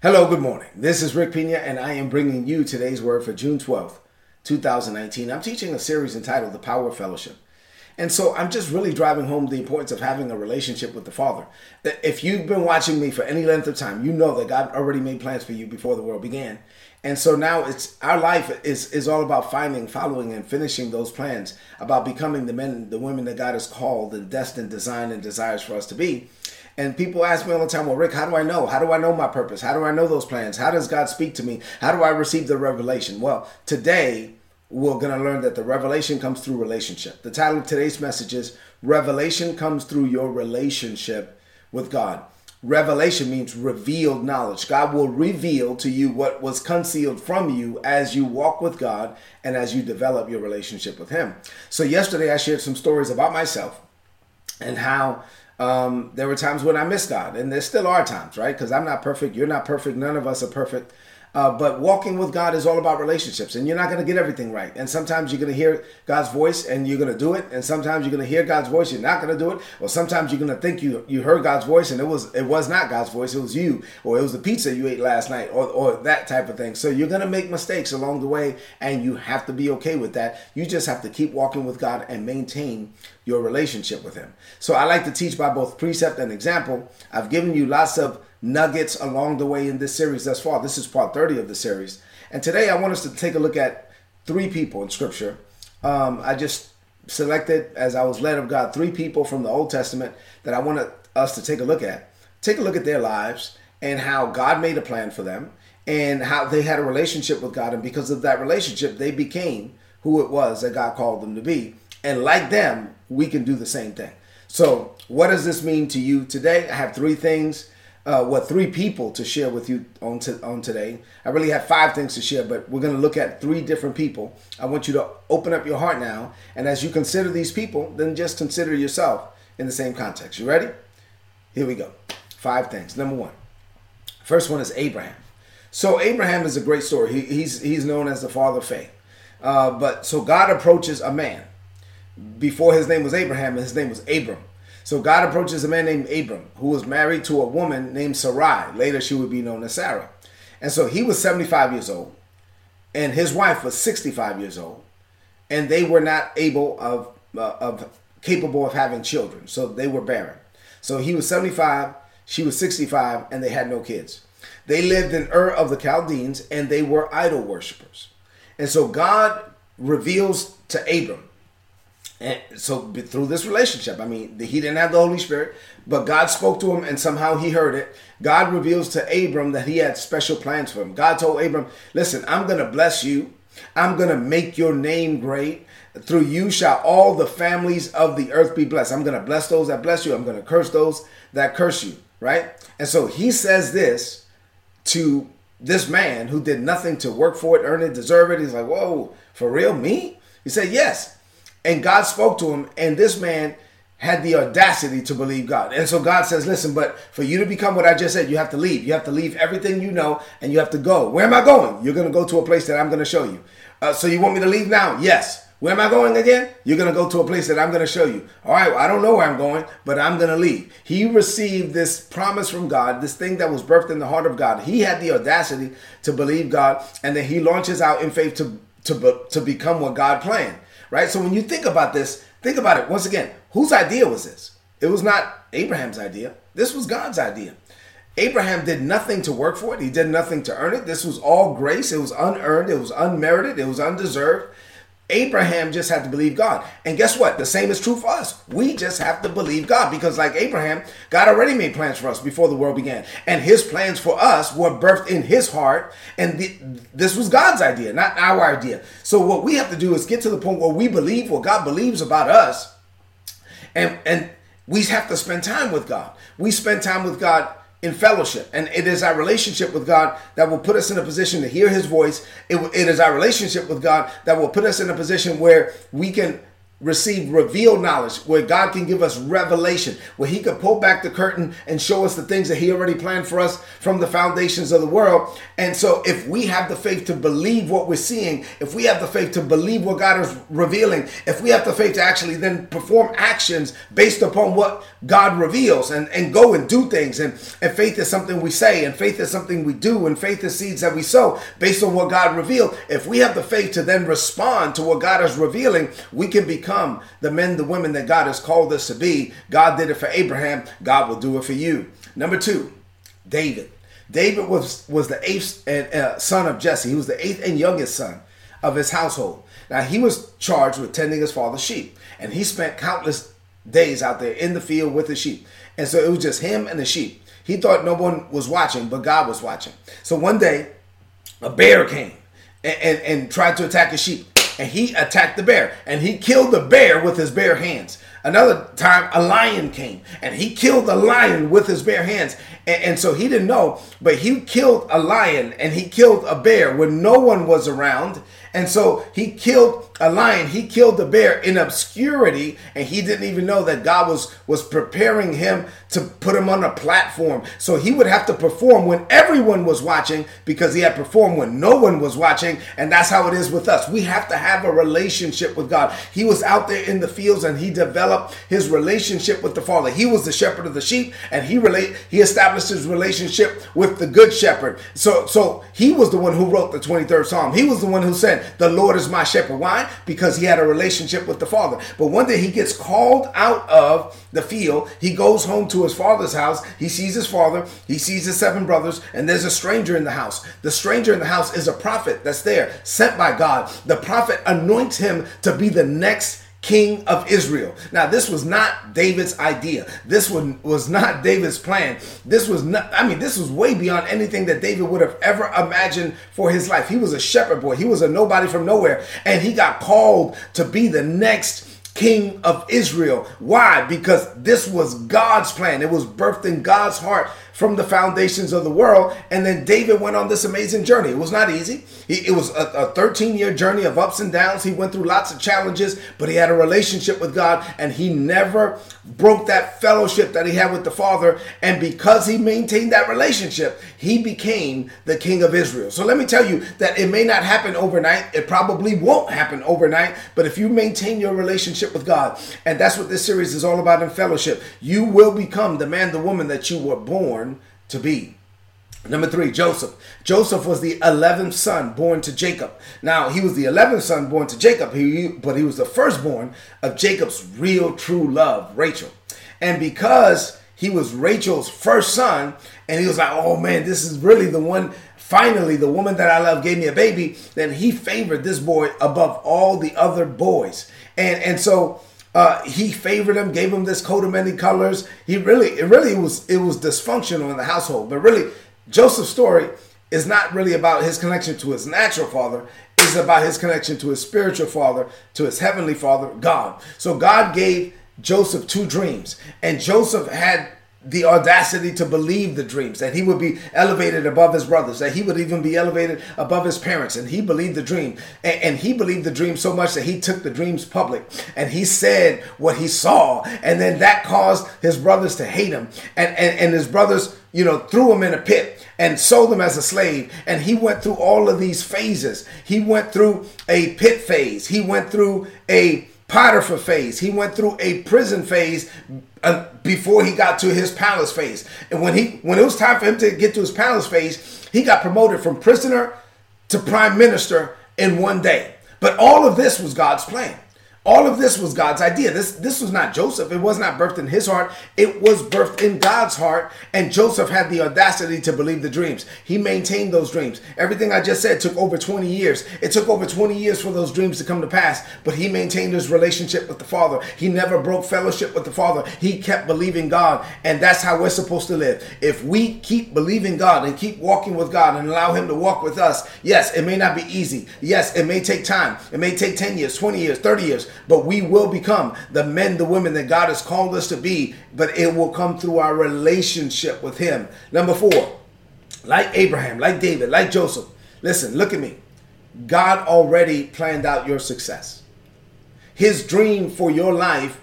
Hello, good morning. This is Rick Pina, and I am bringing you today's word for June 12th, 2019. I'm teaching a series entitled The Power of Fellowship. And so I'm just really driving home the importance of having a relationship with the Father. If you've been watching me for any length of time, you know that God already made plans for you before the world began. And so now it's our life is is all about finding, following, and finishing those plans, about becoming the men, the women that God has called and destined, designed, and desires for us to be. And people ask me all the time, well, Rick, how do I know? How do I know my purpose? How do I know those plans? How does God speak to me? How do I receive the revelation? Well, today we're going to learn that the revelation comes through relationship. The title of today's message is Revelation Comes Through Your Relationship with God. Revelation means revealed knowledge. God will reveal to you what was concealed from you as you walk with God and as you develop your relationship with Him. So, yesterday I shared some stories about myself and how um, there were times when I missed God, and there still are times, right? Because I'm not perfect, you're not perfect, none of us are perfect. Uh, but walking with God is all about relationships, and you're not going to get everything right. And sometimes you're going to hear God's voice, and you're going to do it. And sometimes you're going to hear God's voice, you're not going to do it. Or sometimes you're going to think you you heard God's voice, and it was it was not God's voice, it was you, or it was the pizza you ate last night, or or that type of thing. So you're going to make mistakes along the way, and you have to be okay with that. You just have to keep walking with God and maintain your relationship with Him. So I like to teach by both precept and example. I've given you lots of nuggets along the way in this series thus far. This is part 30 of the series. And today I want us to take a look at three people in Scripture. Um, I just selected, as I was led of God, three people from the Old Testament that I wanted us to take a look at. Take a look at their lives and how God made a plan for them and how they had a relationship with God. And because of that relationship, they became who it was that God called them to be. And like them, we can do the same thing. So, what does this mean to you today? I have three things uh, what three people to share with you on to, on today. I really have five things to share, but we're going to look at three different people. I want you to open up your heart now, and as you consider these people, then just consider yourself in the same context. You ready? Here we go. Five things. Number one. First one is Abraham. So Abraham is a great story. He, he's he's known as the father of faith. Uh, but so God approaches a man. Before his name was Abraham, his name was Abram. So God approaches a man named Abram, who was married to a woman named Sarai. Later, she would be known as Sarah. And so he was 75 years old, and his wife was 65 years old, and they were not able of uh, of capable of having children, so they were barren. So he was 75, she was 65, and they had no kids. They lived in Ur of the Chaldeans, and they were idol worshippers. And so God reveals to Abram and so through this relationship, I mean, he didn't have the Holy Spirit, but God spoke to him and somehow he heard it. God reveals to Abram that he had special plans for him. God told Abram, listen, I'm going to bless you. I'm going to make your name great. Through you shall all the families of the earth be blessed. I'm going to bless those that bless you. I'm going to curse those that curse you. Right? And so he says this to this man who did nothing to work for it, earn it, deserve it. He's like, whoa, for real, me? He said, yes. And God spoke to him, and this man had the audacity to believe God. And so God says, listen, but for you to become what I just said, you have to leave. You have to leave everything you know and you have to go. Where am I going? You're going to go to a place that I'm going to show you. Uh, so you want me to leave now? Yes. Where am I going again? You're going to go to a place that I'm going to show you. All right, well, I don't know where I'm going, but I'm going to leave. He received this promise from God, this thing that was birthed in the heart of God. He had the audacity to believe God, and then he launches out in faith to, to, to become what God planned right? So when you think about this, think about it once again. Whose idea was this? It was not Abraham's idea. This was God's idea. Abraham did nothing to work for it. He did nothing to earn it. This was all grace. It was unearned. It was unmerited. It was undeserved. Abraham just had to believe God. And guess what? The same is true for us. We just have to believe God because, like Abraham, God already made plans for us before the world began. And his plans for us were birthed in his heart. And the, this was God's idea, not our idea. So, what we have to do is get to the point where we believe what God believes about us. And, and we have to spend time with God. We spend time with God in fellowship. And it is our relationship with God that will put us in a position to hear his voice. It, it is our relationship with God that will put us in a position where we can receive revealed knowledge, where God can give us revelation, where He can pull back the curtain and show us the things that He already planned for us from the foundations of the world. And so, if we have the faith to believe what we're seeing, if we have the faith to believe what God is revealing, if we have the faith to actually then perform actions based upon what God reveals and, and go and do things, and, and faith is something we say, and faith is something we do, and faith is seeds that we sow based on what God revealed. If we have the faith to then respond to what God is revealing, we can become become the men, the women that God has called us to be. God did it for Abraham. God will do it for you. Number two, David. David was was the eighth uh, son of Jesse. He was the eighth and youngest son of his household. Now he was charged with tending his father's sheep, and he spent countless days out there in the field with the sheep. And so it was just him and the sheep. He thought no one was watching, but God was watching. So one day, a bear came and, and, and tried to attack his sheep and he attacked the bear and he killed the bear with his bare hands. Another time, a lion came and he killed the lion with his bare hands. And, and, so he didn't know, but he killed a lion and he killed a bear when no one was around. And so he killed a lion, he killed the bear in obscurity, and he didn't even know that God was, was preparing him to put him on a platform. So he would have to perform when everyone was watching because he had performed when no one was watching. And that's how it is with us. We have to have a relationship with God. He was out there in the fields and he developed his relationship with the Father. He was the shepherd of the sheep, and he relate he established his relationship with the good shepherd. So so he was the one who wrote the 23rd Psalm. He was the one who said, The Lord is my shepherd. Why? Because he had a relationship with the Father. But one day he gets called out of the field. He goes home to his father's house. He sees his father. He sees his seven brothers, and there's a stranger in the house. The stranger in the house is a prophet that's there, sent by God. The prophet anoints him to be the next king of Israel. Now, this was not David's idea. This one was not David's plan. This was not, I mean, this was way beyond anything that David would have ever imagined for his life. He was a shepherd boy, he was a nobody from nowhere, and he got called to be the next king of Israel. Why? Because this was God's plan. It was birthed in God's heart from the foundations of the world. And then David went on this amazing journey. It was not easy. It was a 13 year journey of ups and downs. He went through lots of challenges, but he had a relationship with God and he never broke that fellowship that he had with the Father. And because he maintained that relationship, he became the king of Israel. So let me tell you that it may not happen overnight. It probably won't happen overnight. But if you maintain your relationship with God, and that's what this series is all about in fellowship, you will become the man, the woman that you were born to be. Number three, Joseph. Joseph was the 11th son born to Jacob. Now, he was the 11th son born to Jacob, he, but he was the firstborn of Jacob's real true love, Rachel. And because he was Rachel's first son, and he was like, oh man, this is really the one, finally, the woman that I love gave me a baby, then he favored this boy above all the other boys. And, and so uh, he favored him, gave him this coat of many colors. He really, it really was, it was dysfunctional in the household. But really, Joseph's story is not really about his connection to his natural father. It's about his connection to his spiritual father, to his heavenly father, God. So God gave Joseph two dreams, and Joseph had the audacity to believe the dreams, that he would be elevated above his brothers, that he would even be elevated above his parents. And he believed the dream. And, and, he believed the dream so much that he took the dreams public and he said what he saw. And then that caused his brothers to hate him. And, and, and his brothers, you know, threw him in a pit and sold him as a slave. And he went through all of these phases. He went through a pit phase, he went through a Potiphar phase. He went through a prison phase uh, before he got to his palace phase. And when he when it was time for him to get to his palace phase, he got promoted from prisoner to prime minister in one day. But all of this was God's plan. All of this was God's idea. This this was not Joseph. It was not birthed in his heart. It was birthed in God's heart. And Joseph had the audacity to believe the dreams. He maintained those dreams. Everything I just said took over 20 years. It took over 20 years for those dreams to come to pass. But he maintained his relationship with the Father. He never broke fellowship with the Father. He kept believing God. And that's how we're supposed to live. If we keep believing God and keep walking with God and allow Him to walk with us, yes, it may not be easy. Yes, it may take time. It may take 10 years, 20 years, 30 years but we will become the men, the women that God has called us to be, but it will come through our relationship with Him. Number four, like Abraham, like David, like Joseph, listen, look at me. God already planned out your success. His dream for your life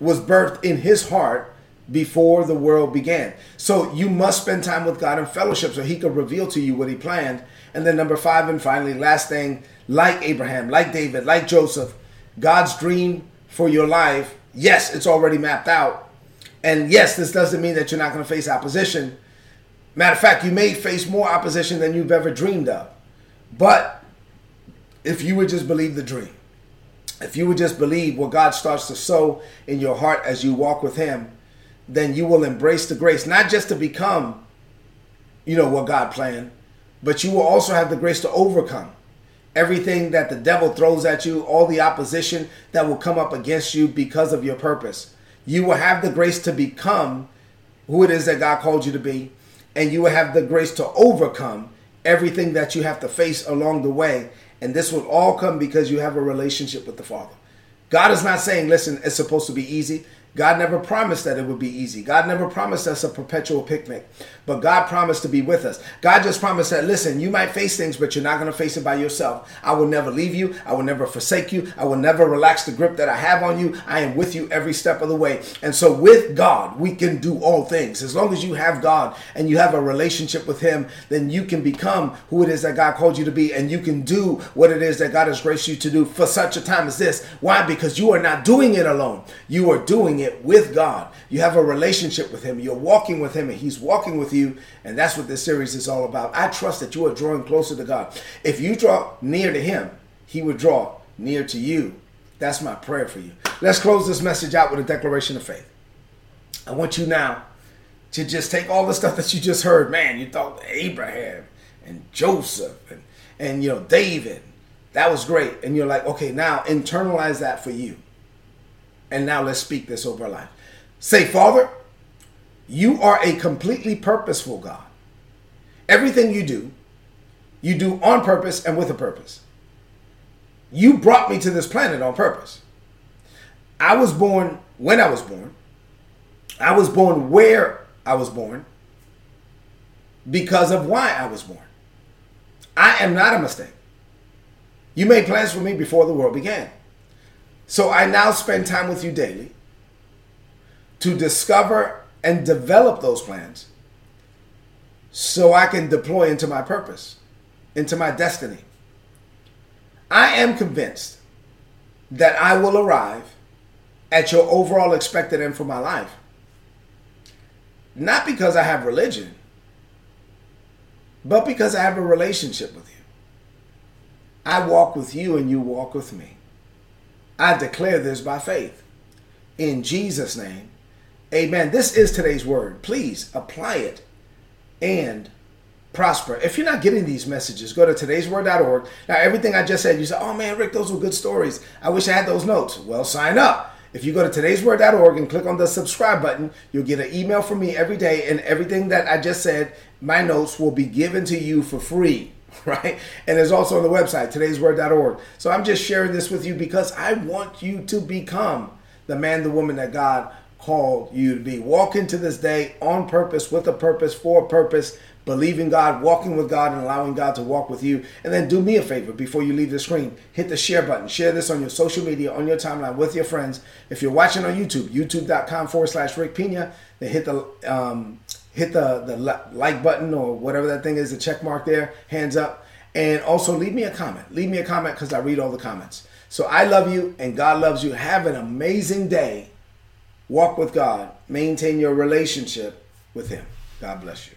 was birthed in his heart before the world began. So you must spend time with God in fellowship so he could reveal to you what he planned. And then number five, and finally, last thing, like Abraham, like David, like Joseph, God's dream for your life, yes, it's already mapped out. And yes, this doesn't mean that you're not going to face opposition. Matter of fact, you may face more opposition than you've ever dreamed of. But if you would just believe the dream, if you would just believe what God starts to sow in your heart as you walk with Him, then you will embrace the grace, not just to become, you know, what God planned, but you will also have the grace to overcome everything that the devil throws at you, all the opposition that will come up against you because of your purpose. You will have the grace to become who it is that God called you to be, and you will have the grace to overcome everything that you have to face along the way and this will all come because you have a relationship with the Father. God is not saying, listen, it's supposed to be easy. God never promised that it would be easy. God never promised us a perpetual picnic, but God promised to be with us. God just promised that, listen, you might face things, but you're not going to face it by yourself. I will never leave you. I will never forsake you. I will never relax the grip that I have on you. I am with you every step of the way. And so, with God, we can do all things. As long as you have God and you have a relationship with Him, then you can become who it is that God called you to be, and you can do what it is that God has graced you to do for such a time as this. Why? Because you are not doing it alone, you are doing it with God. You have a relationship with Him. You're walking with Him, and He's walking with you. And that's what this series is all about. I trust that you are drawing closer to God. If you draw near to Him, He will draw near to you. That's my prayer for you. Let's close this message out with a declaration of faith. I want you now to just take all the stuff that you just heard. Man, you thought Abraham and Joseph and, and you know David. That was great. And you're like, okay, now internalize that for you. And now let's speak this over our life. Say, Father, you are a completely purposeful God. Everything you do, you do on purpose and with a purpose. You brought me to this planet on purpose. I was born when I was born. I was born where I was born because of why I was born. I am not a mistake. You made plans for me before the world began. So I now spend time with you daily to discover and develop those plans so I can deploy into my purpose, into my destiny. I am convinced that I will arrive at your overall expected end for my life. Not because I have religion, but because I have a relationship with you. I walk with you and you walk with me. I declare this by faith. In Jesus' name, amen. This is today's word. Please apply it and prosper. If you're not getting these messages, go to today'sword.org. Now, everything I just said, you say, oh man, Rick, those were good stories. I wish I had those notes. Well, sign up. If you go to today'sword.org and click on the subscribe button, you'll get an email from me every day, and everything that I just said, my notes will be given to you for free. right? And it's also on the website, today'sword.org. So I'm just sharing this with you because I want you to become the man, the woman that God called you to be. Walk into this day on purpose, with a purpose, for a purpose, believing God, walking with God, and allowing God to walk with you. And then do me a favor before you leave the screen. Hit the share button. Share this on your social media, on your timeline with your friends. If you're watching on YouTube, youtube.com forward slash Rick Pina, then hit the um, hit the, the like button or whatever that thing is, the check mark there, hands up. And also leave me a comment. Leave me a comment because I read all the comments. So I love you and God loves you. Have an amazing day. Walk with God. Maintain your relationship with Him. God bless you.